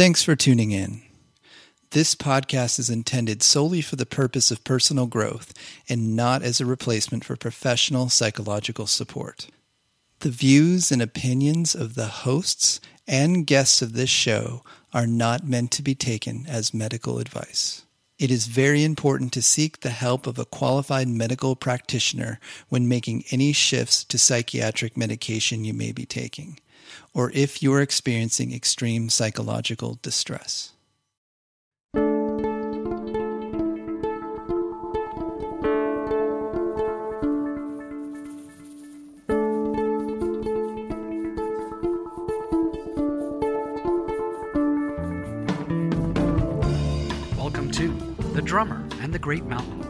Thanks for tuning in. This podcast is intended solely for the purpose of personal growth and not as a replacement for professional psychological support. The views and opinions of the hosts and guests of this show are not meant to be taken as medical advice. It is very important to seek the help of a qualified medical practitioner when making any shifts to psychiatric medication you may be taking, or if you are experiencing extreme psychological distress. Welcome to The Drummer and the Great Mountain,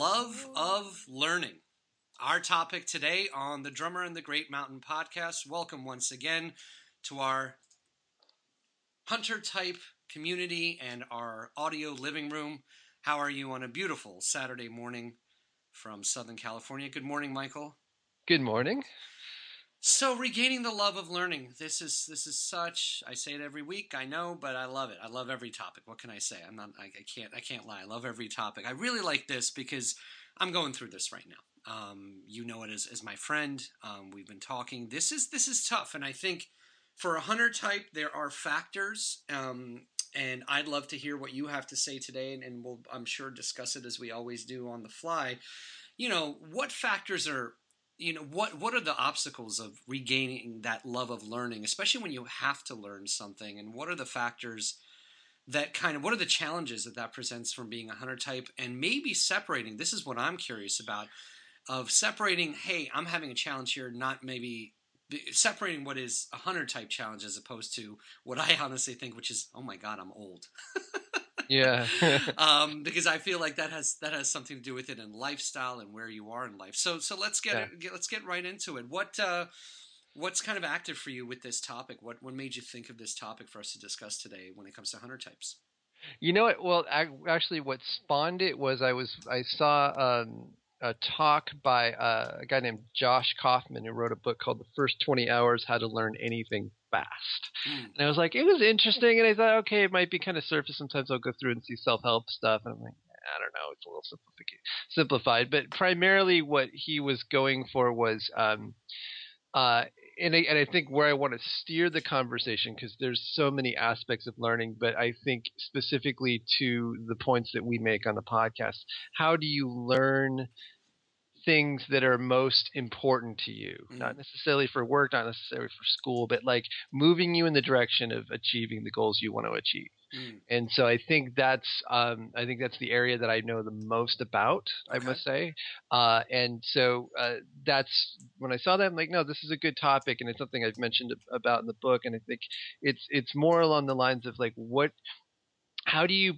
Love of learning. Our topic today on the Drummer and the Great Mountain podcast. Welcome once again to our hunter type community and our audio living room. How are you on a beautiful Saturday morning from Southern California? Good morning, Michael. Good morning. So regaining the love of learning. This is this is such. I say it every week. I know, but I love it. I love every topic. What can I say? I'm not. I, I can't. I can't lie. I love every topic. I really like this because I'm going through this right now. Um, you know it as as my friend. Um, we've been talking. This is this is tough, and I think for a hunter type there are factors. Um, and I'd love to hear what you have to say today, and, and we'll I'm sure discuss it as we always do on the fly. You know what factors are you know what what are the obstacles of regaining that love of learning especially when you have to learn something? And what are the factors that kind of what are the challenges that that presents from being a hunter type and maybe separating this is what i'm curious about of separating hey i'm having a challenge here not maybe separating what is a hunter type challenge as opposed to what i honestly think which is oh my god i'm old Yeah. um, because I feel like that has that has something to do with it in lifestyle and where you are in life. So so let's get, Yeah. get let's get right into it. What uh, what's kind of active for you with this topic? What what made you think of this topic for us to discuss today when it comes to hunter types? you know what? Well, ac- actually, what spawned it was I was I saw um, a talk by uh, a guy named Josh Kaufman who wrote a book called The First Twenty Hours: How to Learn Anything Fast. Mm. And I was like, it was interesting, and I thought, okay, it might be kind of surface. Sometimes I'll go through and see self-help stuff, and I'm like, I don't know, it's a little simplified. But primarily, what he was going for was, um, uh, and I, and I think where I want to steer the conversation because there's so many aspects of learning, but I think specifically to the points that we make on the podcast, how do you learn? things that are most important to you mm-hmm. not necessarily for work not necessarily for school but like moving you in the direction of achieving the goals you want to achieve Mm. And so I think that's um, I think that's the area that I know the most about. Okay. I must say, uh, and so uh, that's when I saw that I'm like, no, this is a good topic, and it's something I've mentioned about in the book, and I think it's it's more along the lines of like what, how do you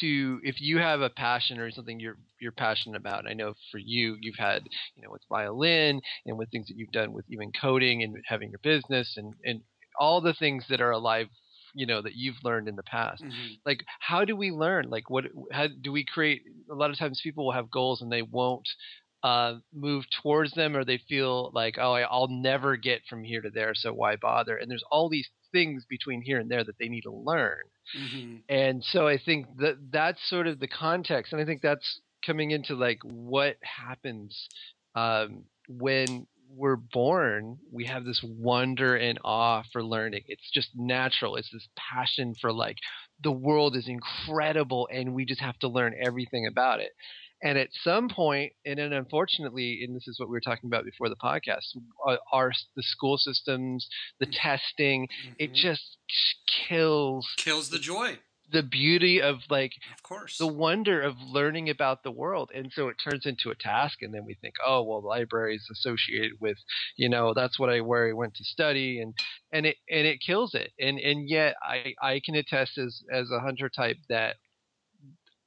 to if you have a passion or something you're you're passionate about. And I know for you, you've had you know with violin and with things that you've done with even coding and having your business and and all the things that are alive you know that you've learned in the past mm-hmm. like how do we learn like what how do we create a lot of times people will have goals and they won't uh, move towards them or they feel like oh i'll never get from here to there so why bother and there's all these things between here and there that they need to learn mm-hmm. and so i think that that's sort of the context and i think that's coming into like what happens um, when we're born, we have this wonder and awe for learning. It's just natural. It's this passion for like the world is incredible and we just have to learn everything about it. And at some point, and then unfortunately, and this is what we were talking about before the podcast, are, are the school systems, the testing, mm-hmm. it just kills kills the joy the beauty of like of course. the wonder of learning about the world. And so it turns into a task and then we think oh well the library is associated with you know that's what i where i went to study and and it and it kills it. And and yet i i can attest as as a hunter type that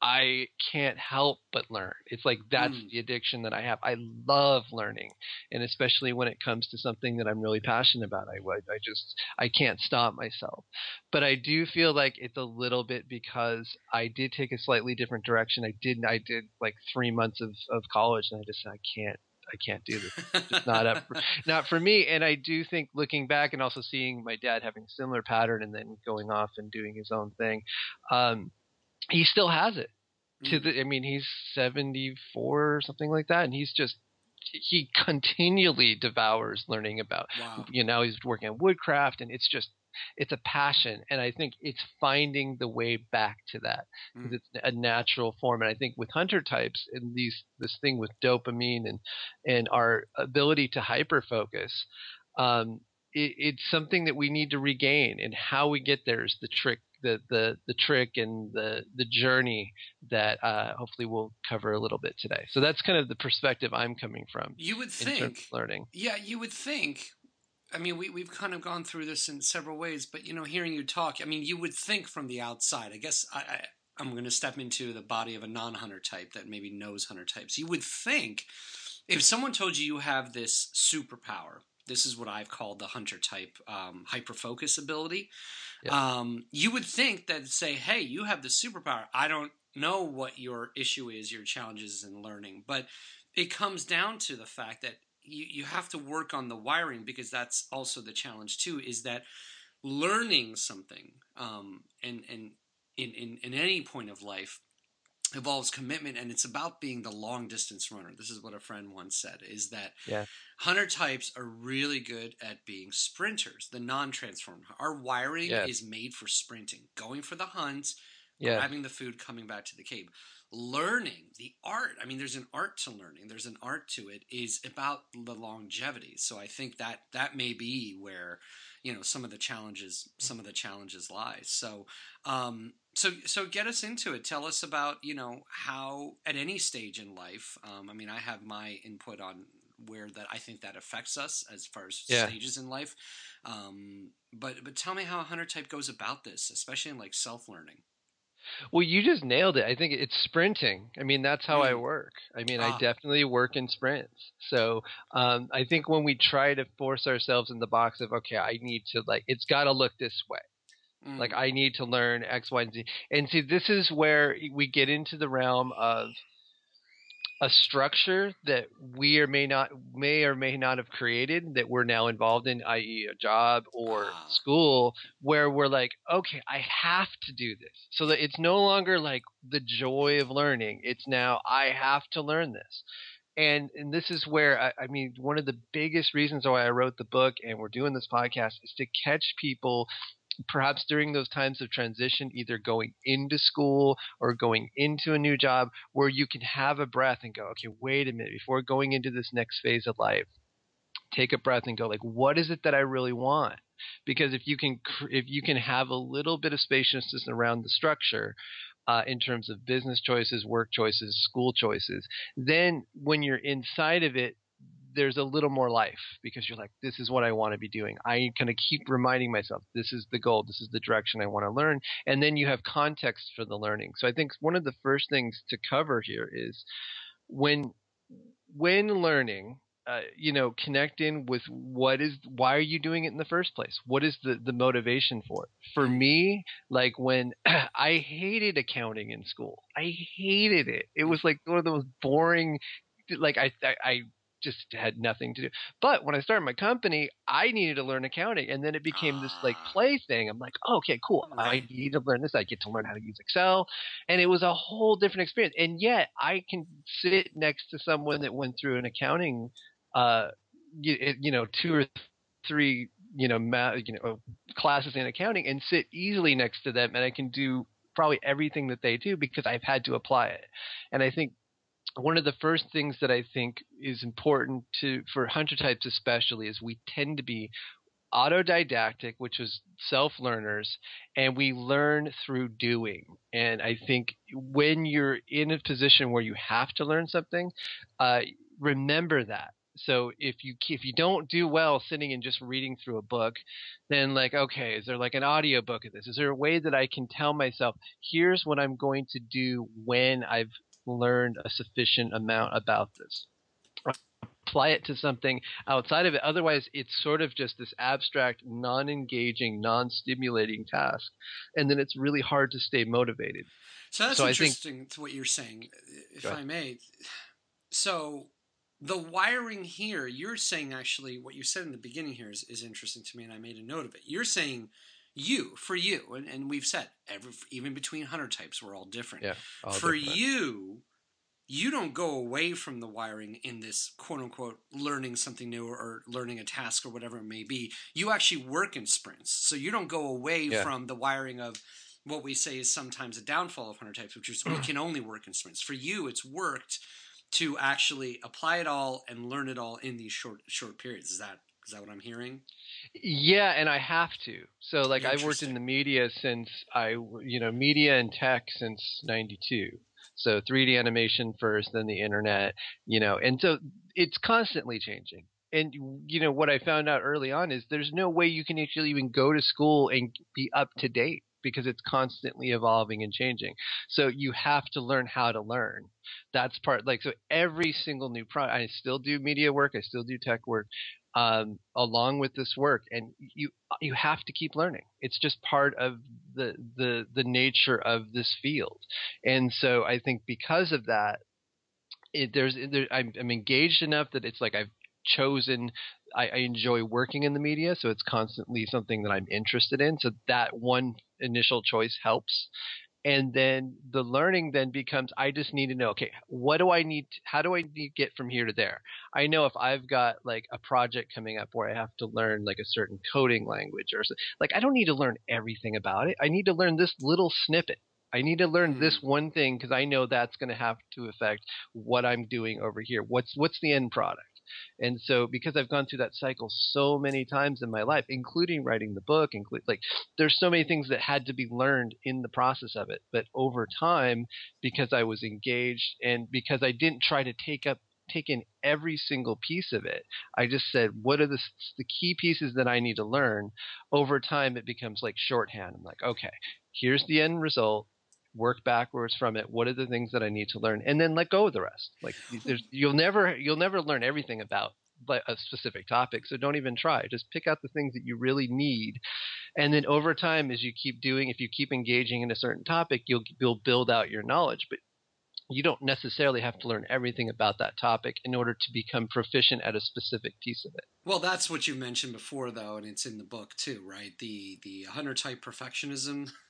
I can't help but learn. It's like that's mm. the addiction that I have. I love learning, and especially when it comes to something that I'm really passionate about, I I just I can't stop myself. But I do feel like it's a little bit because I did take a slightly different direction. I did I did like three months of of college, and I just I can't I can't do this. It's not up, for, not for me. And I do think looking back and also seeing my dad having a similar pattern and then going off and doing his own thing, um, he still has it to mm. the i mean he's 74 or something like that and he's just he continually devours learning about wow. you know he's working on woodcraft and it's just it's a passion and i think it's finding the way back to that because mm. it's a natural form and i think with hunter types and these this thing with dopamine and and our ability to hyper focus um, it, it's something that we need to regain and how we get there is the trick the the the trick and the the journey that uh, hopefully we'll cover a little bit today. So that's kind of the perspective I'm coming from. You would think learning. Yeah, you would think. I mean, we we've kind of gone through this in several ways, but you know, hearing you talk, I mean, you would think from the outside. I guess I, I I'm going to step into the body of a non-hunter type that maybe knows hunter types. You would think if someone told you you have this superpower, this is what I've called the hunter type um, hyper focus ability. Yeah. Um, you would think that say, hey, you have the superpower. I don't know what your issue is, your challenges in learning, but it comes down to the fact that you, you have to work on the wiring because that's also the challenge too. Is that learning something um, and and in, in in any point of life involves commitment and it's about being the long distance runner this is what a friend once said is that yeah. hunter types are really good at being sprinters the non-transformed our wiring yeah. is made for sprinting going for the hunt yeah. grabbing the food coming back to the cave. Learning the art i mean there's an art to learning. There's an art to it is about the longevity. So i think that that may be where you know some of the challenges some of the challenges lie. So um so so get us into it. Tell us about you know how at any stage in life um, i mean i have my input on where that i think that affects us as far as yeah. stages in life. Um, but but tell me how a hunter type goes about this especially in like self-learning well, you just nailed it. I think it's sprinting. I mean, that's how mm. I work. I mean, ah. I definitely work in sprints. So um, I think when we try to force ourselves in the box of, okay, I need to like, it's got to look this way. Mm. Like I need to learn X, Y, and Z. And see, this is where we get into the realm of a structure that we or may not may or may not have created that we're now involved in, i.e., a job or ah. school, where we're like, okay, I have to do this. So that it's no longer like the joy of learning. It's now I have to learn this. And and this is where I, I mean one of the biggest reasons why I wrote the book and we're doing this podcast is to catch people perhaps during those times of transition, either going into school or going into a new job, where you can have a breath and go, okay, wait a minute, before going into this next phase of life, take a breath and go like, what is it that I really want? Because if you can, if you can have a little bit of spaciousness around the structure, uh, in terms of business choices, work choices, school choices, then when you're inside of it, there's a little more life because you're like, this is what I want to be doing. I kind of keep reminding myself, this is the goal, this is the direction I want to learn. And then you have context for the learning. So I think one of the first things to cover here is when when learning, uh, you know, connect in with what is why are you doing it in the first place? What is the the motivation for it? For me, like when I hated accounting in school, I hated it. It was like one of the most boring. Like I, I, I just had nothing to do. But when I started my company, I needed to learn accounting, and then it became this like ah. play thing. I'm like, oh, okay, cool. I need to learn this. I get to learn how to use Excel, and it was a whole different experience. And yet, I can sit next to someone that went through an accounting, uh, you, you know, two or three, you know, ma- you know, classes in accounting, and sit easily next to them, and I can do probably everything that they do because I've had to apply it. And I think one of the first things that I think is important to for hunter types especially is we tend to be autodidactic, which is self learners, and we learn through doing. And I think when you're in a position where you have to learn something, uh, remember that. So if you if you don't do well sitting and just reading through a book, then like okay, is there like an audio book of this? Is there a way that I can tell myself here's what I'm going to do when I've learned a sufficient amount about this. Apply it to something outside of it. Otherwise, it's sort of just this abstract, non engaging, non stimulating task. And then it's really hard to stay motivated. So that's so interesting think, to what you're saying, if I may. So the wiring here, you're saying actually what you said in the beginning here is, is interesting to me, and I made a note of it. You're saying you for you. And, and we've said every even between hunter types we're all different. Yeah all for different. you you don't go away from the wiring in this quote unquote learning something new or learning a task or whatever it may be. You actually work in sprints. So you don't go away yeah. from the wiring of what we say is sometimes a downfall of hunter types which is we can only work in sprints. For you it's worked to actually apply it all and learn it all in these short short periods. Is that is that what i'm hearing yeah, and I have to. So like I've worked in the media since I you know, media and tech since 92. So 3D animation first, then the internet, you know. And so it's constantly changing. And you know what I found out early on is there's no way you can actually even go to school and be up to date because it's constantly evolving and changing. So you have to learn how to learn. That's part like so every single new product I still do media work, I still do tech work, um, along with this work, and you you have to keep learning. It's just part of the the the nature of this field, and so I think because of that, it, there's there, I'm, I'm engaged enough that it's like I've chosen I, I, enjoy working in the media, so it's constantly something that I'm interested in. So that one initial choice helps and then the learning then becomes i just need to know okay what do i need to, how do i need to get from here to there i know if i've got like a project coming up where i have to learn like a certain coding language or like i don't need to learn everything about it i need to learn this little snippet I need to learn mm. this one thing because I know that's going to have to affect what I'm doing over here. What's what's the end product? And so because I've gone through that cycle so many times in my life, including writing the book, include like there's so many things that had to be learned in the process of it. But over time, because I was engaged and because I didn't try to take up take in every single piece of it. I just said, what are the the key pieces that I need to learn? Over time, it becomes like shorthand. I'm like, okay, here's the end result work backwards from it? What are the things that i need to learn? And then let go of the rest. Like hmm. you'll never you'll never learn everything about a specific topic so don't even try. Just pick out the things that you really need. And then over time as you keep doing if you keep engaging in a certain topic you'll you'll build out your knowledge. But you don't necessarily have to learn everything about that topic in order to become proficient at a specific piece of it. Well, that's what you mentioned before, though, and it's in the book too, right? The the hunter type perfectionism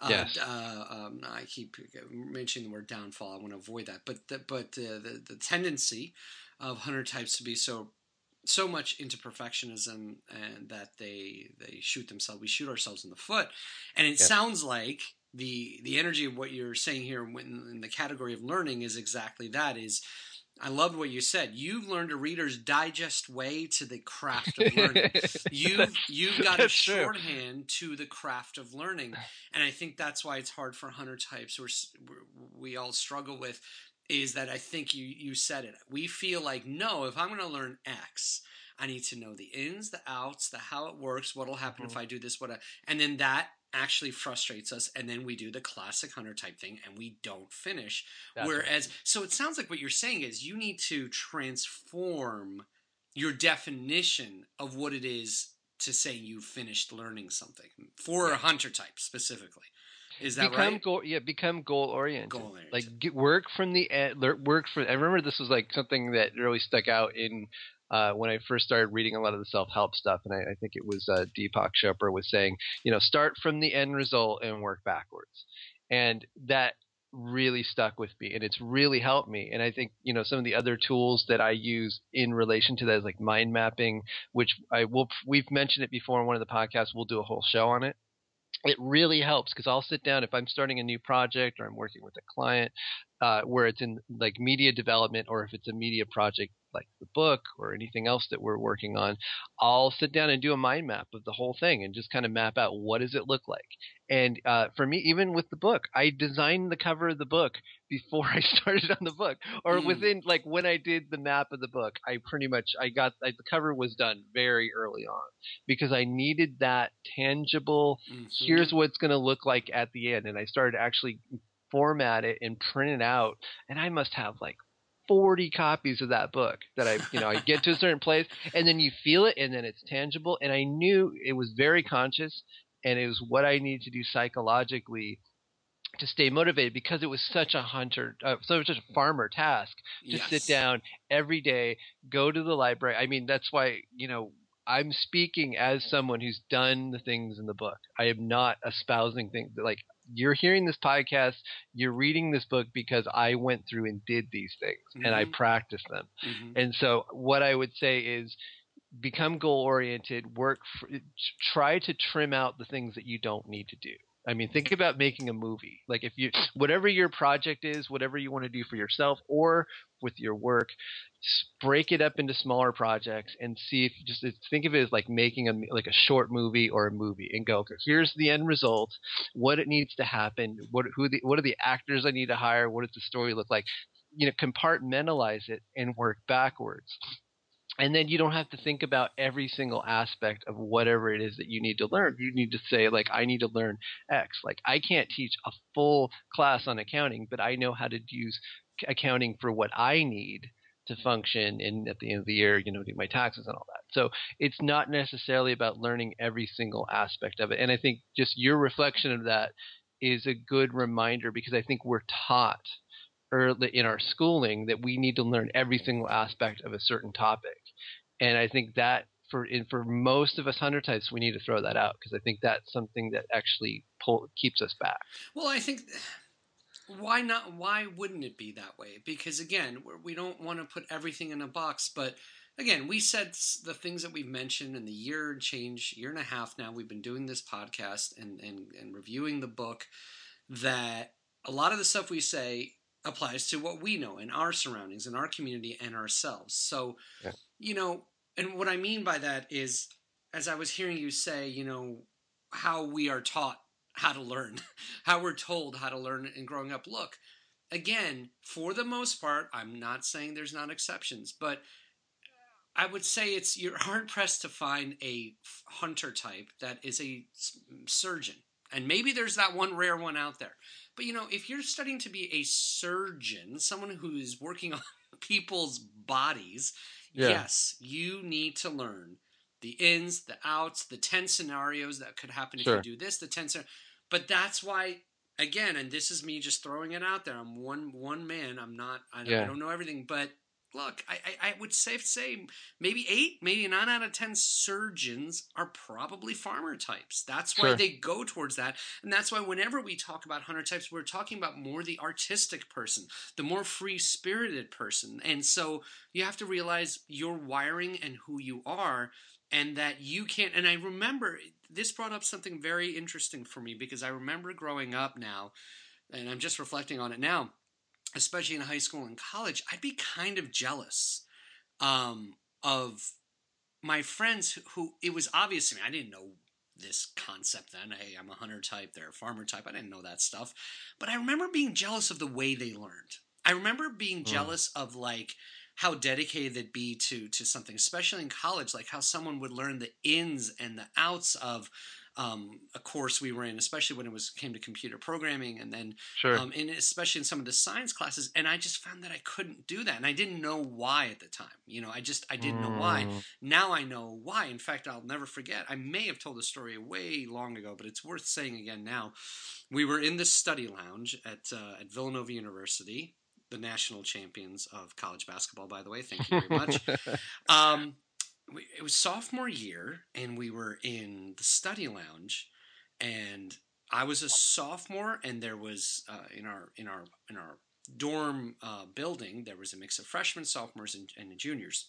uh, yes. Uh, um, I keep mentioning the word downfall. I want to avoid that. But the, but uh, the the tendency of hunter types to be so so much into perfectionism and that they they shoot themselves. We shoot ourselves in the foot. And it yes. sounds like the the energy of what you're saying here in, in the category of learning is exactly that. Is I loved what you said. You've learned a Reader's Digest way to the craft of learning. you've you've got a shorthand true. to the craft of learning, and I think that's why it's hard for hunter types. We're, we all struggle with is that I think you you said it. We feel like no, if I'm going to learn X, I need to know the ins, the outs, the how it works, what'll happen mm-hmm. if I do this, what, I, and then that actually frustrates us and then we do the classic hunter type thing and we don't finish That's whereas right. so it sounds like what you're saying is you need to transform your definition of what it is to say you finished learning something for yeah. a hunter type specifically is that become right? Goal, yeah, become goal oriented. Goal oriented. Like get, work from the end. Work for. I remember this was like something that really stuck out in uh, when I first started reading a lot of the self help stuff, and I, I, think it was uh, Deepak Chopra was saying, you know, start from the end result and work backwards, and that really stuck with me, and it's really helped me. And I think you know some of the other tools that I use in relation to that is like mind mapping, which I will we've mentioned it before in one of the podcasts. We'll do a whole show on it it really helps because I'll sit down if I'm starting a new project or I'm working with a client uh, where it's in like media development or if it's a media project like the book or anything else that we're working on, I'll sit down and do a mind map of the whole thing and just kind of map out what does it look like. And uh, for me, even with the book, I designed the cover of the book before I started on the book, or mm. within like when I did the map of the book, I pretty much I got I, the cover was done very early on because I needed that tangible. Mm-hmm. Here's what it's going to look like at the end, and I started actually format it and print it out. And I must have like 40 copies of that book that I, you know, I get to a certain place and then you feel it and then it's tangible. And I knew it was very conscious and it was what I needed to do psychologically to stay motivated because it was such a hunter, uh, such a farmer task to yes. sit down every day, go to the library. I mean, that's why, you know, I'm speaking as someone who's done the things in the book. I am not espousing things like you're hearing this podcast, you're reading this book because I went through and did these things mm-hmm. and I mm-hmm. practiced them. Mm-hmm. And so what I would say is become goal oriented, work for, try to trim out the things that you don't need to do. I mean, think about making a movie. Like if you whatever your project is, whatever you want to do for yourself or with your work, break it up into smaller projects and see if just think of it as like making a like a short movie or a movie and go okay, here's the end result what it needs to happen what who the what are the actors i need to hire what does the story look like? You know compartmentalize it and work backwards. And then you don't have to think about every single aspect of whatever it is that you need to learn. You need to say like i need to learn x. Like i can't teach a full class on accounting but i know how to use accounting for what i need to function and at the end of the year, you know, do my taxes and all that. So it's not necessarily about learning every single aspect of it. And I think just your reflection of that is a good reminder because I think we're taught early in our schooling that we need to learn every single aspect of a certain topic. And I think that for in, for most of us hunter types, we need to throw that out because I think that's something that actually pull, keeps us back. Well, I think why not why wouldn't it be that way because again we don't want to put everything in a box but again we said the things that we've mentioned in the year and change year and a half now we've been doing this podcast and, and, and reviewing the book that a lot of the stuff we say applies to what we know in our surroundings in our community and ourselves so yeah. you know and what i mean by that is as i was hearing you say you know how we are taught how to learn, how we're told how to learn in growing up. Look, again, for the most part, I'm not saying there's not exceptions, but I would say it's you're hard pressed to find a hunter type that is a surgeon. And maybe there's that one rare one out there. But you know, if you're studying to be a surgeon, someone who is working on people's bodies, yeah. yes, you need to learn the ins, the outs, the 10 scenarios that could happen sure. if you do this, the 10 scenarios but that's why again, and this is me just throwing it out there. I'm one one man. I'm not. I, yeah. I don't know everything, but look, I, I, I would safe say maybe eight, maybe nine out of ten surgeons are probably farmer types. That's why sure. they go towards that, and that's why whenever we talk about hunter types, we're talking about more the artistic person, the more free spirited person, and so you have to realize your wiring and who you are and that you can't and i remember this brought up something very interesting for me because i remember growing up now and i'm just reflecting on it now especially in high school and college, I'd be kind of jealous um, of my friends who, who, it was obvious to me. I didn't know this concept then. Hey, I'm a hunter type, they're a farmer type. I didn't know that stuff. But I remember being jealous of the way they learned. I remember being mm. jealous of like how dedicated they'd be to to something, especially in college, like how someone would learn the ins and the outs of um, a course we were in, especially when it was came to computer programming, and then sure. um, and especially in some of the science classes. And I just found that I couldn't do that, and I didn't know why at the time. You know, I just I didn't mm. know why. Mm. Now I know why. In fact, I'll never forget. I may have told the story way long ago, but it's worth saying again now. We were in the study lounge at uh, at Villanova University, the national champions of college basketball. By the way, thank you very much. um, we, it was sophomore year, and we were in the study lounge, and I was a sophomore, and there was uh, in our in our in our dorm uh, building there was a mix of freshmen, sophomores, and, and juniors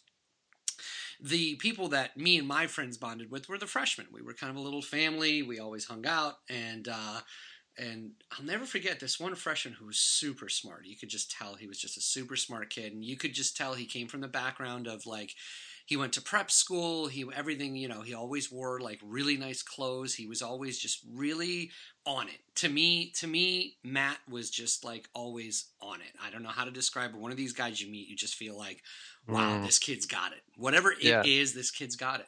the people that me and my friends bonded with were the freshmen. We were kind of a little family. We always hung out, and uh, and I'll never forget this one freshman who was super smart. You could just tell he was just a super smart kid, and you could just tell he came from the background of like he went to prep school. He everything you know. He always wore like really nice clothes. He was always just really on it. To me, to me, Matt was just like always on it. I don't know how to describe it. One of these guys you meet, you just feel like, wow, mm. this kid's got it. Whatever it yeah. is, this kid's got it.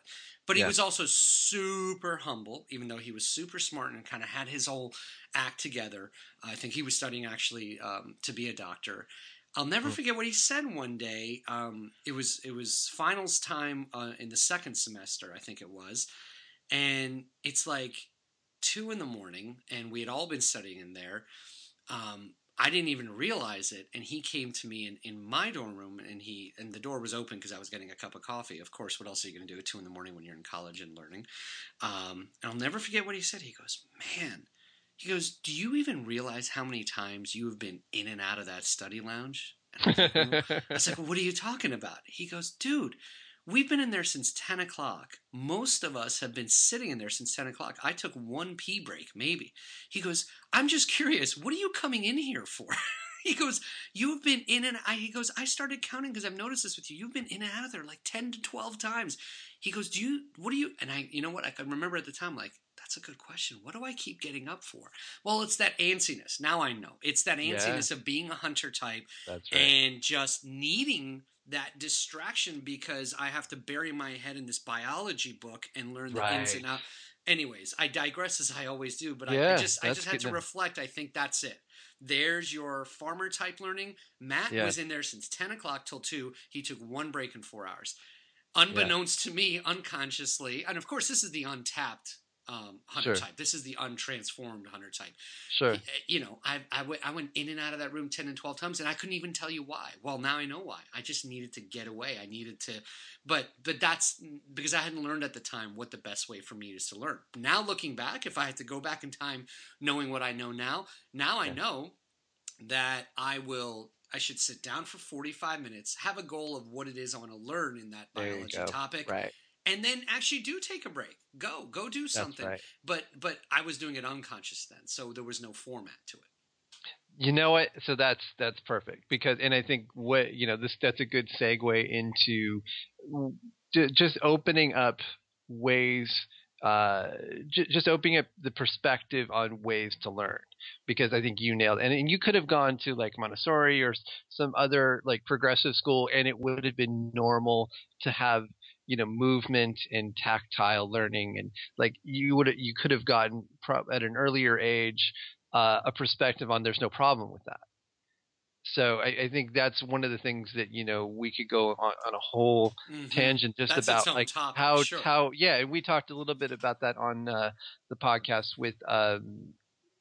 But he yeah. was also super humble, even though he was super smart and kind of had his whole act together. I think he was studying actually um, to be a doctor. I'll never hmm. forget what he said one day. Um, it was it was finals time uh, in the second semester, I think it was, and it's like two in the morning, and we had all been studying in there. Um, I didn't even realize it, and he came to me in, in my dorm room, and he and the door was open because I was getting a cup of coffee. Of course, what else are you going to do at two in the morning when you're in college and learning? Um, and I'll never forget what he said. He goes, "Man." He goes, Do you even realize how many times you have been in and out of that study lounge? And I was, like, I was like, What are you talking about? He goes, Dude, we've been in there since 10 o'clock. Most of us have been sitting in there since 10 o'clock. I took one pee break, maybe. He goes, I'm just curious, what are you coming in here for? he goes, You've been in and I, he goes, I started counting because I've noticed this with you. You've been in and out of there like 10 to 12 times. He goes, Do you, what do you, and I, you know what? I can remember at the time, like, that's a good question. What do I keep getting up for? Well, it's that antsiness. Now I know. It's that antsiness yeah. of being a hunter type right. and just needing that distraction because I have to bury my head in this biology book and learn the right. ins and outs. Anyways, I digress as I always do, but yeah, I, I, just I just had to reflect. I think that's it. There's your farmer type learning. Matt yeah. was in there since ten o'clock till two. He took one break in four hours. Unbeknownst yeah. to me, unconsciously, and of course, this is the untapped um, hunter sure. type. This is the untransformed hunter type. Sure. You know, I, I, went, went in and out of that room 10 and 12 times and I couldn't even tell you why. Well, now I know why. I just needed to get away. I needed to, but, but that's because I hadn't learned at the time what the best way for me is to learn. Now looking back, if I had to go back in time knowing what I know now, now yeah. I know that I will I should sit down for 45 minutes, have a goal of what it is I want to learn in that biology topic. Right and then actually do take a break. Go, go do something. Right. But but I was doing it unconscious then, so there was no format to it. You know what? So that's that's perfect because, and I think what you know this that's a good segue into just opening up ways, uh, j- just opening up the perspective on ways to learn because I think you nailed it. And, and you could have gone to like Montessori or some other like progressive school, and it would have been normal to have you know movement and tactile learning and like you would you could have gotten pro- at an earlier age uh, a perspective on there's no problem with that. So I, I, think that's one of the things that you know we could go on, on a whole mm-hmm. tangent just that's about like topic, how sure. how yeah and we talked a little bit about that on uh, the podcast with um,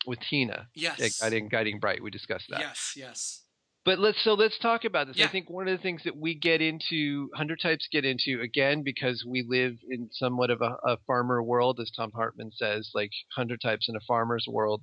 with Tina yes. Guiding guiding bright. We discussed that. Yes yes but let's so let's talk about this. Yeah. I think one of the things that we get into, hunter types get into again because we live in somewhat of a, a farmer world, as Thom Hartmann says, like hunter types in a farmer's world.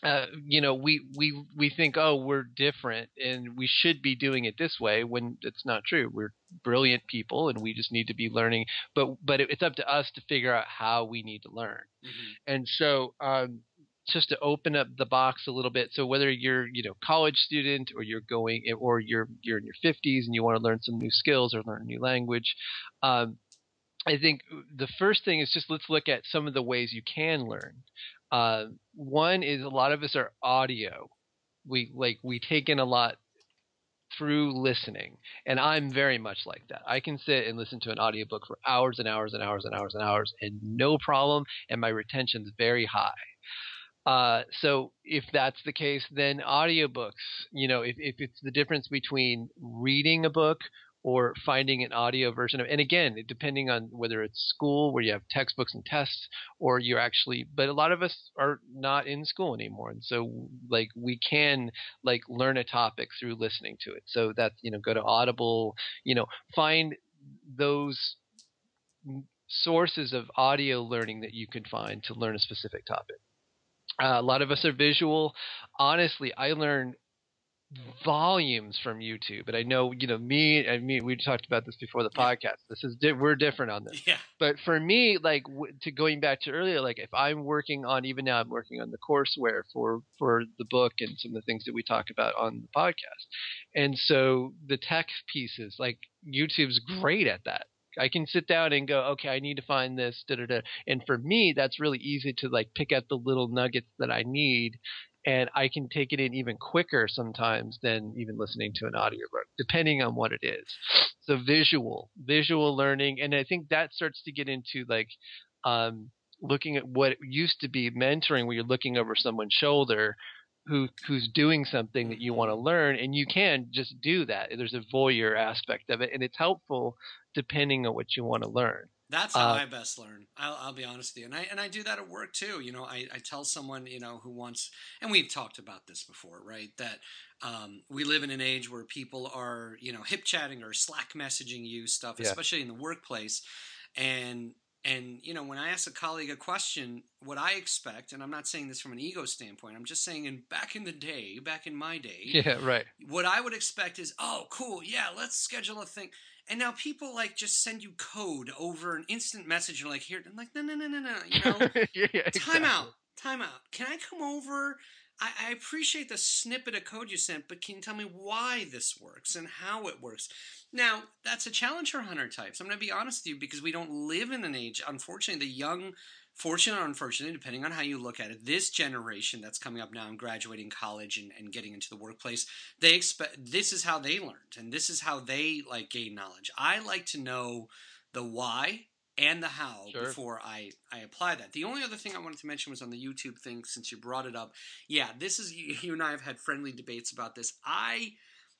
Uh, you know, we we we think, oh, we're different and we should be doing it this way when it's not true. We're brilliant people and we just need to be learning. But but it's up to us to figure out how we need to learn. Mm-hmm. And so um, just to open up the box a little bit. So whether you're, you know, college student or you're going, or you're you're in your 50s and you want to learn some new skills or learn a new language, um, I think the first thing is just let's look at some of the ways you can learn. Uh, one is a lot of us are audio. We like we take in a lot through listening. And I'm very much like that. I can sit and listen to an audiobook for hours and hours and hours and hours and hours and no problem, and my retention is very high. Uh, so if that's the case, then audiobooks, you know, if, if it's the difference between reading a book or finding an audio version of and again depending on whether it's school where you have textbooks and tests or you're actually but a lot of us are not in school anymore. And so like we can like learn a topic through listening to it. So that's you know go to audible you know find those sources of audio learning that you can find to learn a specific topic uh, a lot of us are visual honestly i learn volumes from YouTube. And I know, you know, me and me, we talked about this before the podcast. This is, di- we're different on this. Yeah. But for me, like w- to going back to earlier, like if I'm working on, even now I'm working on the courseware for, for the book and some of the things that we talk about on the podcast. And so the tech pieces, like YouTube's great at that. I can sit down and go, okay, I need to find this, da da da. And for me, that's really easy to like pick out the little nuggets that I need and I can take it in even quicker sometimes than even listening to an audiobook, depending on what it is. So visual, visual learning, and I think that starts to get into like um, looking at what used to be mentoring, where you're looking over someone's shoulder who who's doing something that you want to learn, and you can just do that. There's a voyeur aspect of it, and it's helpful depending on what you want to learn. That's how uh, I best learn. I'll, I'll, be honest with you, and I and I do that at work too. You know, I, I tell someone you know who wants, and we've talked about this before, right? That um, we live in an age where people are you know hip chatting or Slack messaging you stuff, yeah. especially in the workplace, and and you know when I ask a colleague a question, what I expect, and I'm not saying this from an ego standpoint, I'm just saying in back in the day, back in my day, yeah, right. What I would expect is, oh, cool, yeah, let's schedule a thing and now people like just send you code over an instant message. You're like, here, I'm like, no, no, no, no, no. You know, yeah, yeah, time out, time out. Can I come over? I, I appreciate the snippet of code you sent, but can you tell me why this works and how it works? Now, that's a challenge for hunter types. I'm going to be honest with you because we don't live in an age, unfortunately, the young fortunate or unfortunate, depending on how you look at it, this generation that's coming up now and graduating college and, and getting into the workplace, they expect this is how they learned and this is how they like gain knowledge. I like to know the why and the how sure. before I, I apply that. The only other thing I wanted to mention was on the YouTube thing, since you brought it up. Yeah, this is you, you and I have had friendly debates about this. I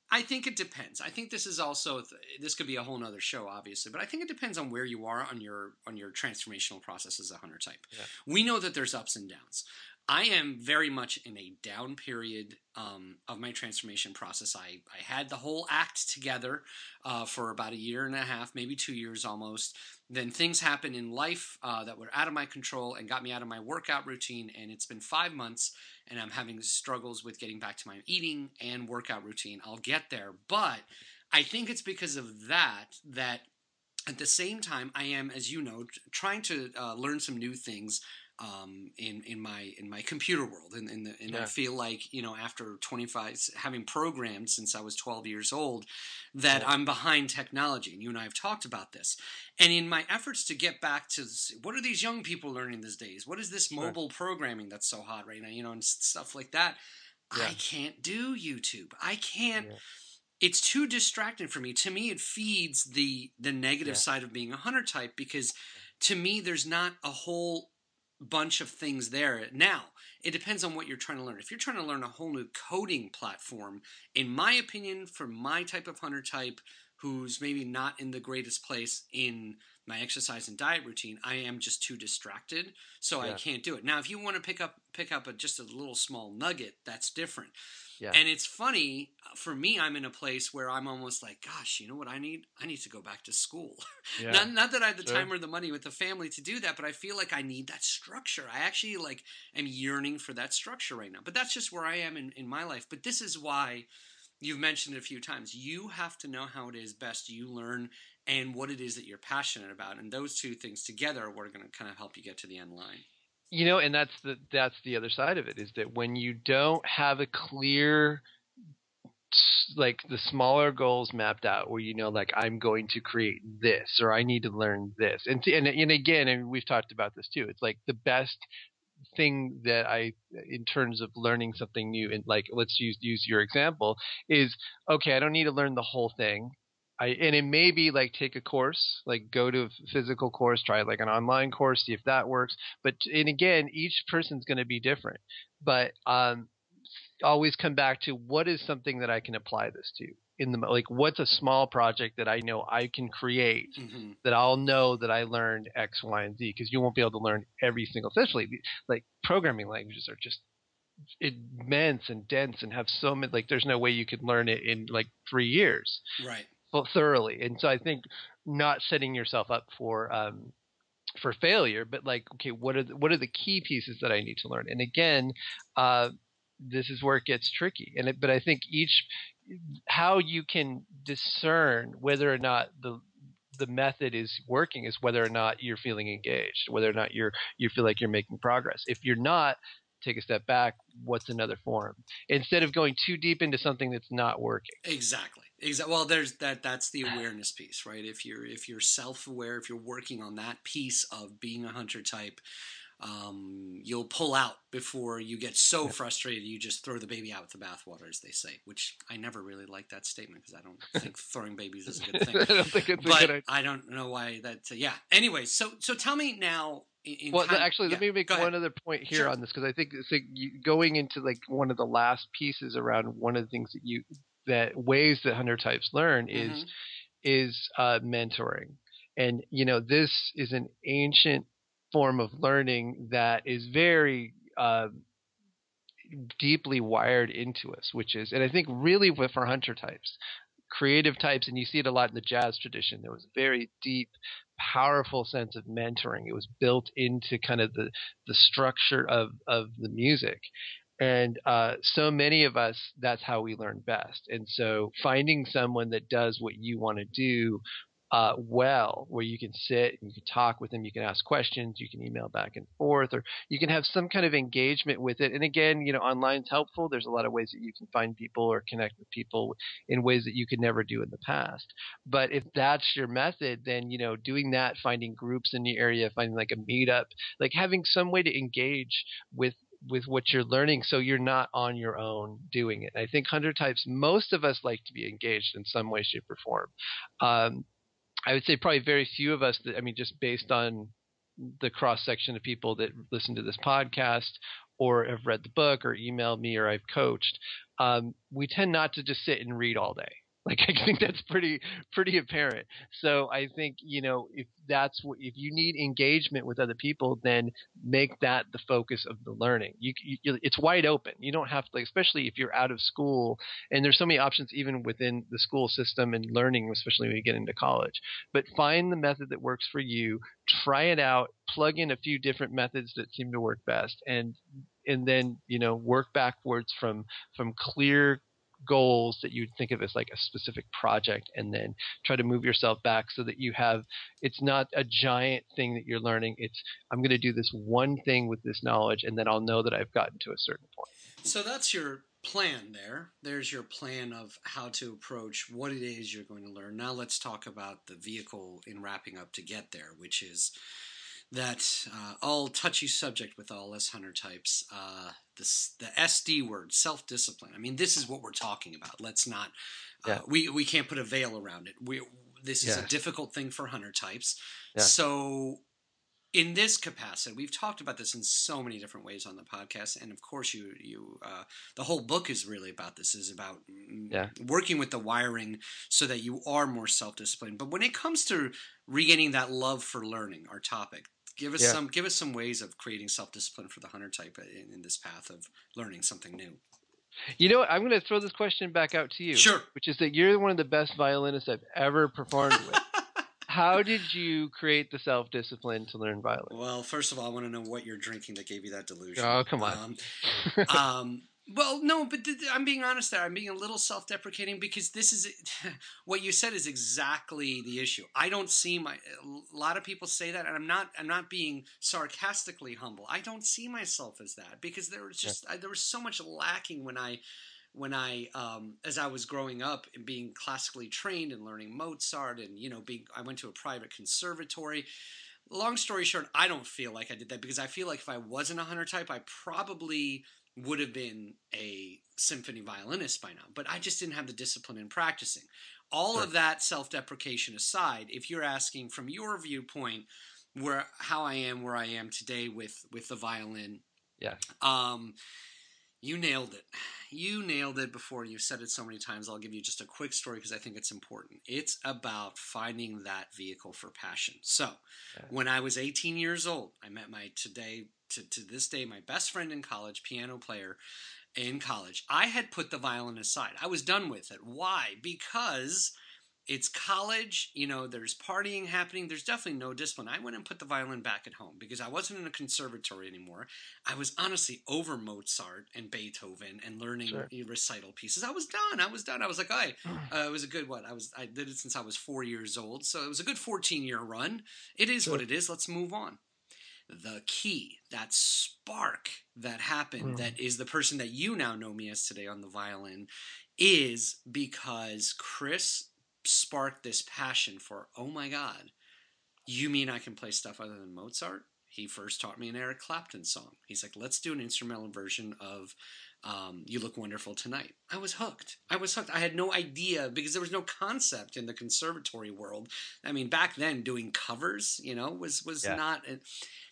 I think it depends. I think this is also this could be a whole nother show, obviously, but I think it depends on where you are on your on your transformational process as a hunter type. Yeah. We know that there's ups and downs. I am very much in a down period um, of my transformation process. I, I had the whole act together uh, for about a year and a half, maybe two years almost. Then things happened in life uh, that were out of my control and got me out of my workout routine. And it's been five months, and I'm having struggles with getting back to my eating and workout routine. I'll get there, but I think it's because of that that at the same time I am, as you know, trying to uh, learn some new things um, in in my in my computer world, and and, the, and yeah. I feel like you know after 25 having programmed since I was 12 years old, that yeah. I'm behind technology, and you and I have talked about this. And in my efforts to get back to what are these young people learning these days? What is this mobile sure. programming that's so hot right now? You know, and stuff like that. Yeah. I can't do YouTube. I can't it's too distracting for me. To me, it feeds the the negative side of being a hunter type because to me, there's not a whole bunch of things there. Now, it depends on what you're trying to learn. If you're trying to learn a whole new coding platform, in my opinion, for my type of hunter type, who's maybe not in the greatest place in my exercise and diet routine, I am just too distracted, so yeah. I can't do it. Now, if you want to pick up pick up a, just a little small nugget, that's different. Yeah. And it's funny for me. I'm in a place where I'm almost like, gosh, you know what I need? I need to go back to school. Yeah. not, not that I have the sure. time or the money with the family to do that, but I feel like I need that structure. I actually like am yearning for that structure right now. But that's just where I am in, in my life. But this is why you've mentioned it a few times. You have to know how it is best you learn and what it is that you're passionate about. And those two things together are what are going to kind of help you get to the end line. You know, and that's the that's the other side of it is that when you don't have a clear like the smaller goals mapped out where you know like i'm going to create this or i need to learn this and and, and again and we've talked about this too it's like the best thing that i in terms of learning something new and like let's use use your example is okay i don't need to learn the whole thing I, and it may be like take a course, like go to a physical course, try like an online course, see if that works. But and again, each person's going to be different. But um, always come back to what is something that I can apply this to in the like what's a small project that I know I can create mm-hmm. that I'll know that I learned X, Y, and Z because you won't be able to learn every single. Especially like programming languages are just immense and dense and have so many. Like there's no way you could learn it in like three years, right? Well, thoroughly. And so I think not setting yourself up for um, for failure, but like, okay, what are the, what are the key pieces that I need to learn? And again, uh, this is where it gets tricky. And it, but I think each how you can discern whether or not the the method is working is whether or not you're feeling engaged, whether or not you're you feel like you're making progress. If you're not, take a step back. What's another form? Instead of going too deep into something that's not working. Exactly. Exactly. Well, there's that. That's the awareness piece, right? If you're if you're self aware, if you're working on that piece of being a hunter type, um, you'll pull out before you get so yeah. frustrated you just throw the baby out with the bathwater, as they say. Which I never really like that statement because I don't think throwing babies is a good thing. I don't think it's but a good idea. I don't know why that. Uh, yeah. Anyway, so so tell me now. well, actually, yeah, let me make one other point here sure. on this because I think, think going into like one of the last pieces around one of the things that you that ways that hunter types learn is mm-hmm. is uh, mentoring, and you know this is an ancient form of learning that is very uh, deeply wired into us, which is, and I think really with our hunter types, creative types, and you see it a lot in the jazz tradition. There was a very deep, powerful sense of mentoring. It was built into kind of the the structure of of the music. And uh, so many of us, that's how we learn best. And so finding someone that does what you want to do uh, well, where you can sit and you can talk with them, you can ask questions, you can email back and forth, or you can have some kind of engagement with it. And again, you know, online is helpful. There's a lot of ways that you can find people or connect with people in ways that you could never do in the past. But if that's your method, then you know, doing that, finding groups in the area, finding like a meetup, like having some way to engage with with what you're learning so you're not on your own doing it. I think hunter types, most of us like to be engaged in some way, shape, or form. Um, I would say probably very few of us that I mean, just based on the cross section of people that listen to this podcast or have read the book or emailed me or I've coached, um, we tend not to just sit and read all day. Like I think that's pretty pretty apparent. So I think you know if that's what if you need engagement with other people, then make that the focus of the learning. You, you it's wide open. You don't have to, like, especially if you're out of school, and there's so many options even within the school system and learning, especially when you get into college. But find the method that works for you. Try it out. Plug in a few different methods that seem to work best, and and then you know work backwards from from clear goals that you'd think of as like a specific project and then try to move yourself back so that you have it's not a giant thing that you're learning. It's i'm going to do this one thing with this knowledge and then i'll know that i've gotten to a certain point. So that's your plan there. There's your plan of how to approach what it is you're going to learn. Now let's talk about the vehicle in wrapping up to get there which is that uh, all touchy subject with all us hunter types. Uh, this, the SD word, self discipline. I mean, this is what we're talking about. Let's not. Uh, we we can't put a veil around it. We this is yeah. a difficult thing for hunter types. Yeah. So in this capacity, we've talked about this in so many different ways on the podcast, and of course, you you uh, the whole book is really about this. is about yeah. working with the wiring so that you are more self disciplined. But when it comes to regaining that love for learning, our topic, Give us yeah. some give us some ways of creating self discipline for the hunter type in, in this path of learning something new. You know, what? I'm going to throw this question back out to you. Sure. Which is that you're one of the best violinists I've ever performed with. How did you create the self discipline to learn violin? Well, first of all, I want to know what you're drinking that gave you that delusion. Oh, come on. Um, um, Well, no, but th- I'm being honest there. I'm being a little self-deprecating because this is what you said is exactly the issue. I don't see my a lot of people say that and I'm not I'm not being sarcastically humble. I don't see myself as that because there was just yeah. I, there was so much lacking when I when I um, as I was growing up and being classically trained and learning Mozart and you know being I went to a private conservatory long story short, I don't feel like I did that because I feel like if I wasn't a hunter type, I probably would have been a symphony violinist by now, but I just didn't have the discipline in practicing. All sure. of that self-deprecation aside, if you're asking from your viewpoint where how I am where I am today with with the violin, yeah. Um you nailed it. You nailed it before. You said it so many times. I'll give you just a quick story because I think it's important. It's about finding that vehicle for passion. So, yeah. when I was 18 years old, I met my today to, to this day my best friend in college, piano player in college. I had put the violin aside. I was done with it. Why? Because it's college, you know, there's partying happening. There's definitely no discipline. I went and put the violin back at home because I wasn't in a conservatory anymore. I was honestly over Mozart and Beethoven and learning sure. recital pieces. I was done. I was done. I was like, I, uh, it was a good what? I was I did it since I was four years old, so it was a good 14 year run. It is sure. what it is. Let's move on the key, that spark that happened, mm. that is the person that you now know me as today on the violin, is because Chris sparked this passion for, oh my God, you mean I can play stuff other than Mozart? He first taught me an Eric Clapton song. He's like, let's do an instrumental version of um, You Look Wonderful Tonight. I was hooked. I was hooked. I had no idea because there was no concept in the conservatory world. I mean, back then, doing covers, you know, was, was yeah. not.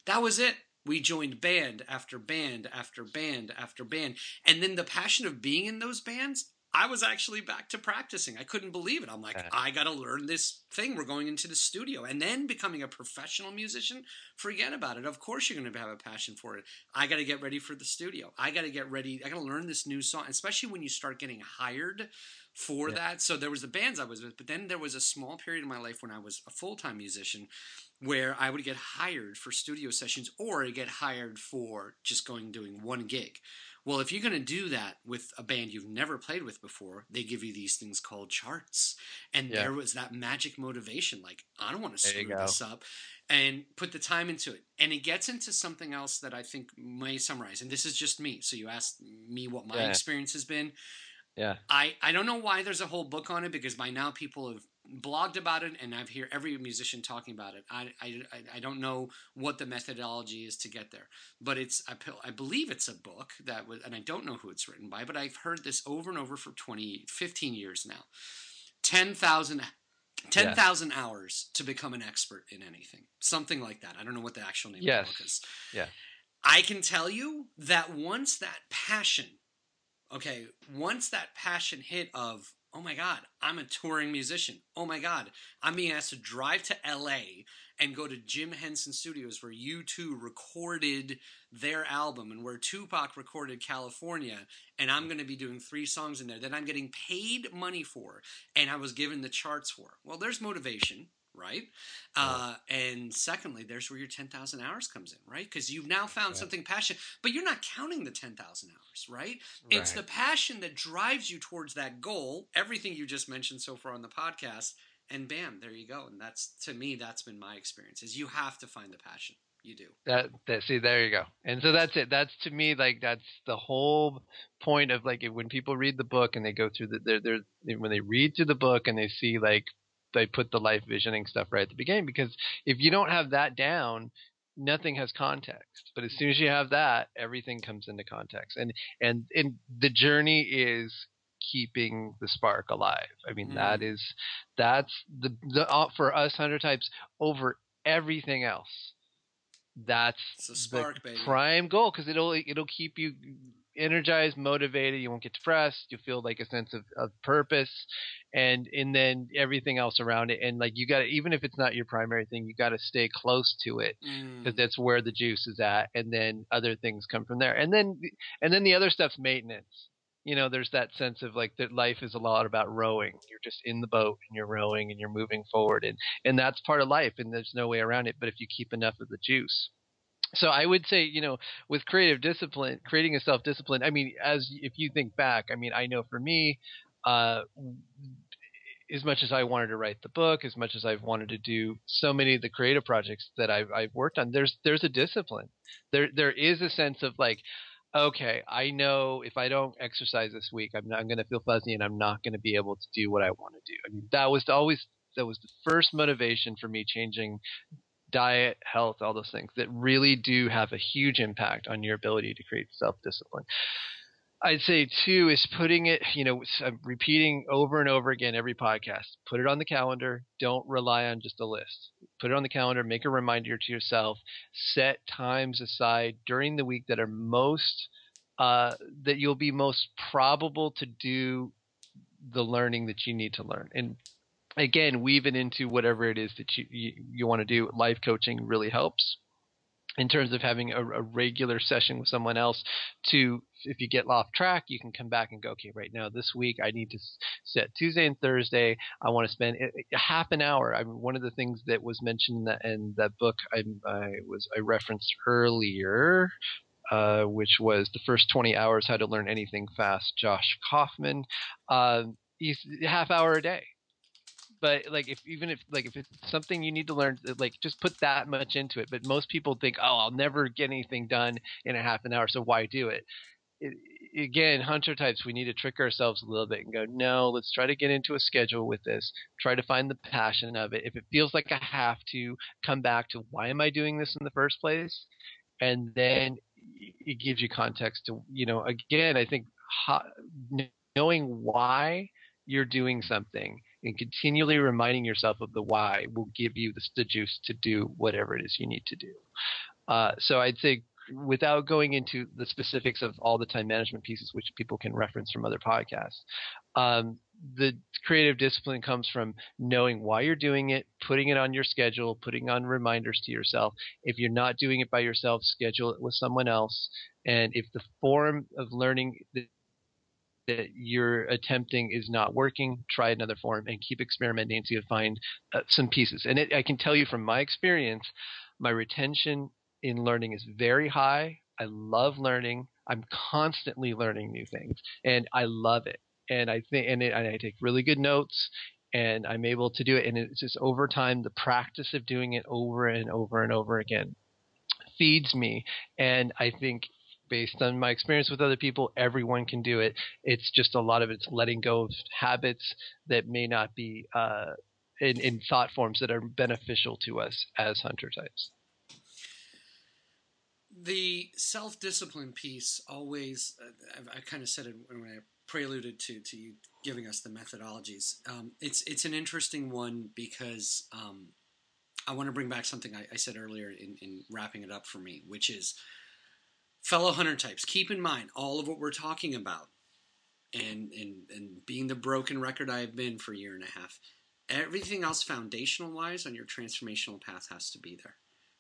That was it. We joined band after band after band after band. And then the passion of being in those bands, I was actually back to practicing. I couldn't believe it. I'm like, yeah. I got to learn this thing. We're going into the studio. And then becoming a professional musician, forget about it. Of course, you're going to have a passion for it. I got to get ready for the studio. I got to get ready. I got to learn this new song, especially when you start getting hired for yeah. that. So there was the bands I was with, but then there was a small period in my life when I was a full time musician where I would get hired for studio sessions or get hired for just going doing one gig. Well, if you're going to do that with a band you've never played with before, they give you these things called charts. And yeah. there was that magic motivation like, I don't want to screw this up and put the time into it. And it gets into something else that I think may summarize. And this is just me. So you asked me what my yeah. experience has been. Yeah. I, I don't know why there's a whole book on it because by now people have blogged about it and I've heard every musician talking about it. I, I, I don't know what the methodology is to get there, but it's I, I believe it's a book that was, and I don't know who it's written by, but I've heard this over and over for 20, 15 years now. 10,000 10,000 yeah. hours to become an expert in anything. Something like that. I don't know what the actual name yes. of the book is. Yeah. I can tell you that once that passion, okay, once that passion hit of oh my God, I'm a touring musician. Oh my God, I'm being asked to drive to LA and go to Jim Henson Studios where U2 recorded their album and where Tupac recorded California. And I'm going to be doing three songs in there that I'm getting paid money for and I was given the charts for. Well, there's motivation right? Uh, and secondly, there's where your 10,000 hours comes in, right? Because you've now found yeah. something passionate, but you're not counting the 10,000 hours, right? right? It's the passion that drives you towards that goal, everything you just mentioned so far on the podcast, and bam, there you go. And that's, to me, that's been my experience, is you have to find the passion. You do. That, that see there you go. And so that's it. That's to me like that's the whole point of like when people read the book and they go through the they're, they're when they read through the book and they see like they put the life visioning stuff right at the beginning because if you don't have that down nothing has context but as soon as you have that everything comes into context and and and the journey is keeping the spark alive i mean mm. that is that's the the uh, for us hunter types over everything else that's spark, the baby. prime goal because it'll it'll keep you energized, motivated. You won't get depressed. You feel like a sense of, of purpose, and and then everything else around it. And like you got to, even if it's not your primary thing, you got to stay close to it because mm. that's where the juice is at. And then other things come from there. And then and then the other stuff's maintenance. You know, there's that sense of like that life is a lot about rowing. You're just in the boat and you're rowing and you're moving forward, and and that's part of life. And there's no way around it. But if you keep enough of the juice so I would say, you know, with creative discipline, creating a self discipline. I mean, as if you think back, I mean, I know for me, uh, as much as I wanted to write the book, as much as I've wanted to do so many of the creative projects that I've, I've worked on, there's there's a discipline. There there is a sense of like, okay, I know if I don't exercise this week, I'm not I'm going to feel fuzzy and I'm not going to be able to do what I want to do. I mean, that was always that was the first motivation for me changing diet, health, all those things that really do have a huge impact on your ability to create self discipline. I'd say too is putting it, you know, repeating over and over again every podcast. Put it on the calendar. Don't rely on just a list. Put it on the calendar. Make a reminder to yourself. Set times aside during the week that are most uh, that you'll be most probable to do the learning that you need to learn. And again, weave it into whatever it is that you you, you want to do. Life coaching really helps in terms of having a, a, regular session with someone else to if you get off track you can come back and go okay right now this week i need to set tuesday and thursday. I want to spend half an hour. I mean one of the things that was mentioned in that, in that book I, I was i referenced earlier uh, which was the first 20 hours how to learn anything fast josh kaufman. Uh, he's half hour a day but like if even if like if it's something you need to learn uh, like just put that much into it but most people think oh i'll never get anything done in a half an hour so why do it, it again hunter types we need to trick ourselves a little bit and go no let's try to get into a schedule with this try to find the passion of it. If it feels like i have to come back to why am i doing this in the first place? And then it gives you context to you know again i think knowing why you're doing something and continually reminding yourself of the why will give you the, the juice to do whatever it is you need to do. Uh, so I'd say without going into the specifics of all the time management pieces, which people can reference from other podcasts, um, the creative discipline comes from knowing why you're doing it, putting it on your schedule, putting on reminders to yourself. If you're not doing it by yourself, schedule it with someone else. And if the form of learning that you're attempting is not working, try another form and keep experimenting until you find uh, some pieces. And it, I can tell you from my experience, my retention in learning is very high. I love learning. I'm constantly learning new things, and I love it. And I think, and, and I take really good notes, and I'm able to do it. And it's just over time, the practice of doing it over and over and over again feeds me. And I think based on my experience with other people, everyone can do it. It's just a lot of it's letting go of habits that may not be uh, in, in thought forms that are beneficial to us as hunter types. The self discipline piece always, uh, I, I kind of said it when I preluded to, to you giving us the methodologies. Um, it's, it's an interesting one because um, I want to bring back something I, I said earlier in, in wrapping it up for me, which is fellow hunter types, keep in mind all of what we're talking about and, and, and being the broken record I have been for a year and a half, everything else foundational wise on your transformational path has to be there.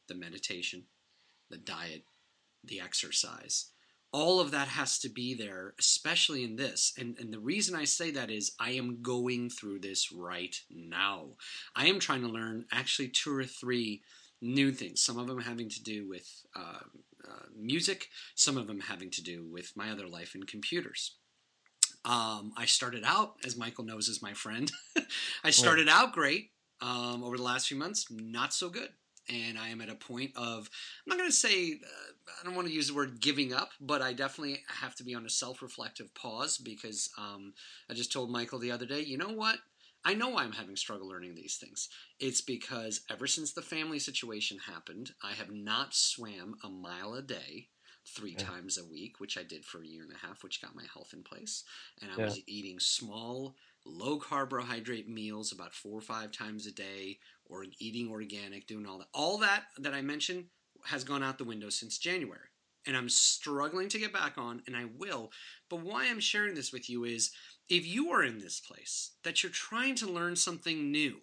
The meditation, the diet, the exercise. All of that has to be there, especially in this. And, and the reason I say that is I am going through this right now. I am trying to learn actually two or three new things. Some of them having to do with uh, uh, music, some of them having to do with my other life in computers. Um, I started out, as Michael knows, as my friend. I started out great. Um, over the last few months, not so good. And I am at a point of, I'm not going to say, uh, I don't want to use the word giving up, but I definitely have to be on a self reflective pause because um, I just told Michael the other day, you know what? I know why I'm having struggle learning these things. It's because ever since the family situation happened, I have not swam a mile a day three yeah. times a week, which I did for a year and a half, which got my health in place. And I yeah. was eating small, low carbohydrate meals about four or five times a day, or eating organic, doing all that. All that that I mentioned has gone out the window since January. And I'm struggling to get back on, and I will. But why I'm sharing this with you is if you are in this place that you're trying to learn something new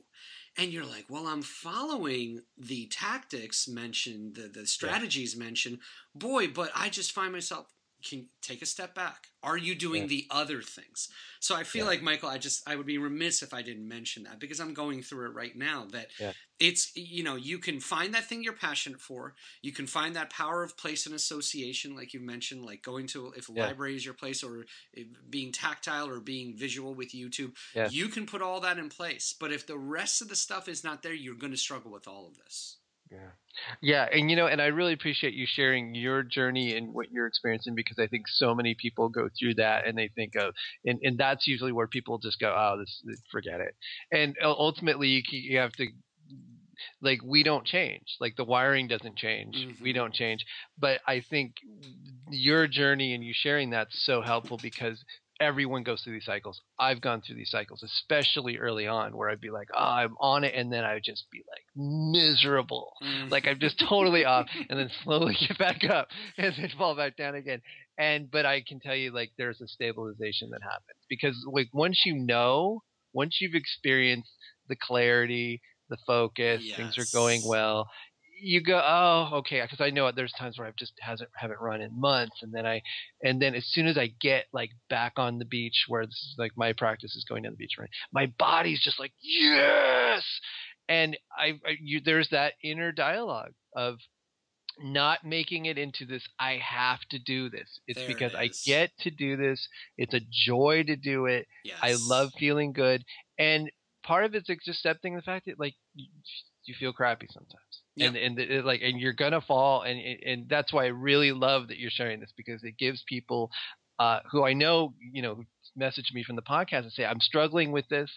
and you're like well i'm following the tactics mentioned the, the strategies yeah. mentioned boy but i just find myself can take a step back. Are you doing yeah. the other things? So I feel yeah. like Michael, I just I would be remiss if I didn't mention that because I'm going through it right now. That yeah. it's you know you can find that thing you're passionate for. You can find that power of place and association, like you mentioned, like going to if a library is your place or being tactile or being visual with YouTube. You can put all that in place, but if the rest of the stuff is not there, you're going to struggle with all of this. Yeah. Yeah, and you know, and I really appreciate you sharing your journey and what you're experiencing because I think so many people go through that and they think of, and, and that's usually where people just go, oh, this, forget it. And ultimately, you, you have to, like, we don't change. Like, the wiring doesn't change. Mm-hmm. We don't change. But I think your journey and you sharing that's so helpful because everyone goes through these cycles. I've gone through these cycles, especially early on, where I'd be like, oh, I'm on it, and then I would just be like miserable, mm. like I'm just totally off, and then slowly get back up, and then fall back down again. And but I can tell you, like, there's a stabilization that happens because, like, once you know, once you've experienced the clarity, the focus, yes. things are going well, you go, oh, okay, because I know there's times where I've just hasn't haven't run in months, and then I, and then as soon as I get like back on the beach where this is like my practice is going to the beach, right? My body's just like yes, and I, I you, there's that inner dialogue of not making it into this I have to do this. It's there because it I get to do this. It's a joy to do it. Yes. I love feeling good. And part of it's just accepting the fact that like you, you feel crappy sometimes. And and it, like and you're gonna fall and and that's why I really love that you're sharing this because it gives people uh, who I know you know message me from the podcast and say I'm struggling with this,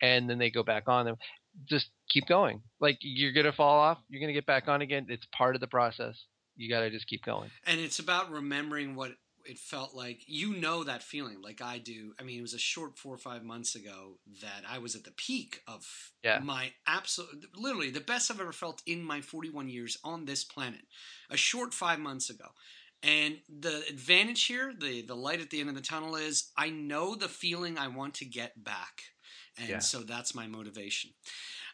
and then they go back on them. Just keep going. Like you're gonna fall off, you're gonna get back on again. It's part of the process. You gotta just keep going. And it's about remembering what it felt like you know that feeling like I do. I mean, it was a short four or five months ago that I was at the peak of yeah. my absolute, literally the best I've ever felt in my 41 years on this planet. A short five months ago. And the advantage here, the the light at the end of the tunnel is I know the feeling I want to get back. And yeah. so that's my motivation.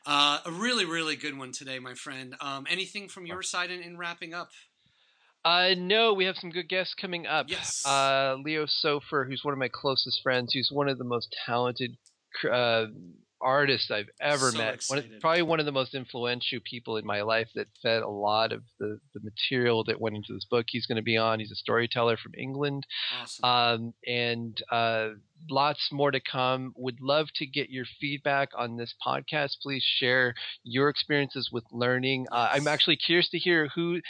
Uh, a really, really good one today, my friend. Um, anything from your side in, in wrapping up? Uh, no, we have some good guests coming up. Yes. Uh, Leo Sofer, who's one of my closest friends, who's one of the most talented uh, artists I've ever so met. One probably one of the most influential people in my life that fed a lot of the, the material that went into this book. He's going to be on. He's a storyteller from England. Awesome. Um, and uh, lots more to come. Would love to get your feedback on this podcast. Please share your experiences with learning. Uh, I'm actually curious to hear who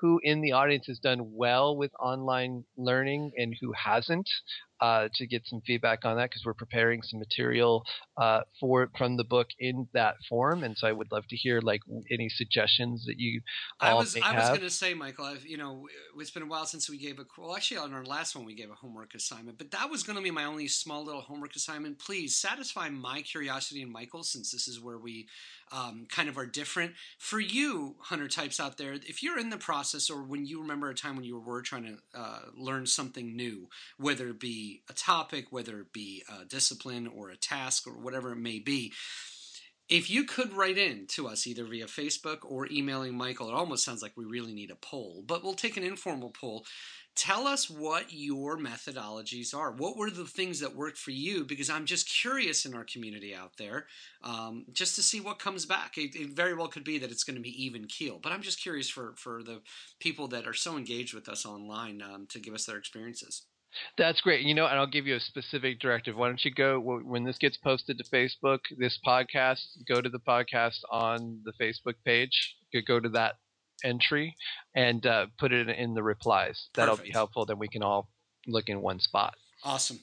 who in the audience has done well with online learning and who hasn't uh, to get some feedback on that because we're preparing some material uh, for from the book in that form, and so I would love to hear like any suggestions that you. I was I was going to say, Michael, I've, you know, it's been a while since we gave a well, actually on our last one we gave a homework assignment, but that was going to be my only small little homework assignment. Please satisfy my curiosity and Michael, since this is where we um, kind of are different. For you, hunter types out there, if you're in the process or when you remember a time when you were trying to uh, learn something new, whether it be a topic, whether it be a discipline or a task or whatever it may be, if you could write in to us either via Facebook or emailing Michael, it almost sounds like we really need a poll, but we'll take an informal poll. Tell us what your methodologies are. What were the things that worked for you? Because I'm just curious in our community out there, um, just to see what comes back. It, it, very well could be that it's going to be even keel, but I'm just curious for for the people that are so engaged with us online um, to give us their experiences. That's great. You know, and I'll give you a specific directive. Why don't you go when this gets posted to Facebook, this podcast, go to the podcast on the Facebook page. Go to that entry and uh, put it in the replies. That'll Perfect. be helpful. Then we can all look in one spot. Awesome.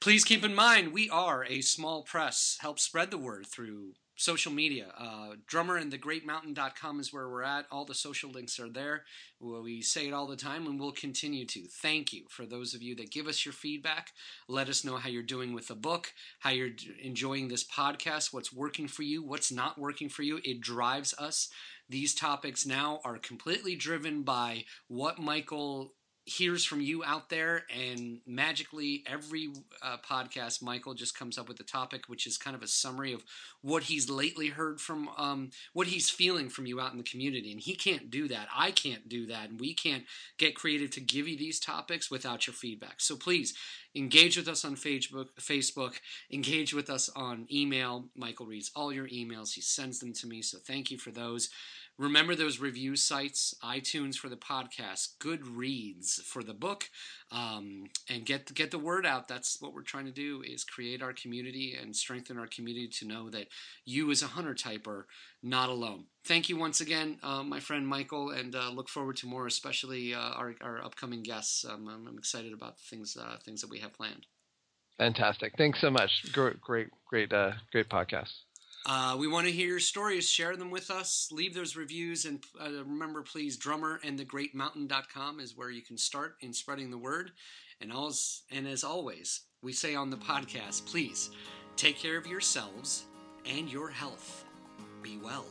Please keep in mind we are a small press. Help spread the word through social media. Uh, drummerandthegreatmountain.com is where we're at. All the social links are there. We say it all the time and we'll continue to. Thank you for those of you that give us your feedback. Let us know how you're doing with the book, how you're enjoying this podcast, what's working for you, what's not working for you. It drives us these topics now are completely driven by what Michael hears from you out there, and magically every uh, podcast, Michael just comes up with a topic, which is kind of a summary of what he's lately heard from, um, what he's feeling from you out in the community. And he can't do that. I can't do that, and we can't get creative to give you these topics without your feedback. So please engage with us on Facebook. Facebook, engage with us on email. Michael reads all your emails. He sends them to me. So thank you for those. Remember those review sites, iTunes for the podcast, Goodreads for the book, um, and get get the word out. That's what we're trying to do: is create our community and strengthen our community to know that you, as a hunter type, are not alone. Thank you once again, uh, my friend Michael, and uh, look forward to more, especially uh, our, our upcoming guests. Um, I'm, I'm, excited about things uh, things that we have planned. Fantastic! Thanks so much. Great, great, uh, great podcast. Uh, we want to hear your stories. Share them with us. Leave those reviews. And uh, remember, please, drummerandthegreatmountain.com is where you can start in spreading the word. And, as, and as always, we say on the podcast, please take care of yourselves and your health. Be well.